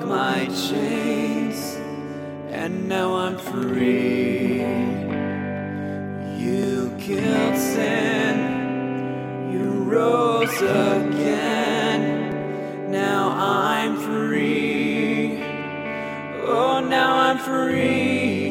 broke my chains, and now I'm free. You killed sin, you rose again. Now I'm free. Oh, now I'm free.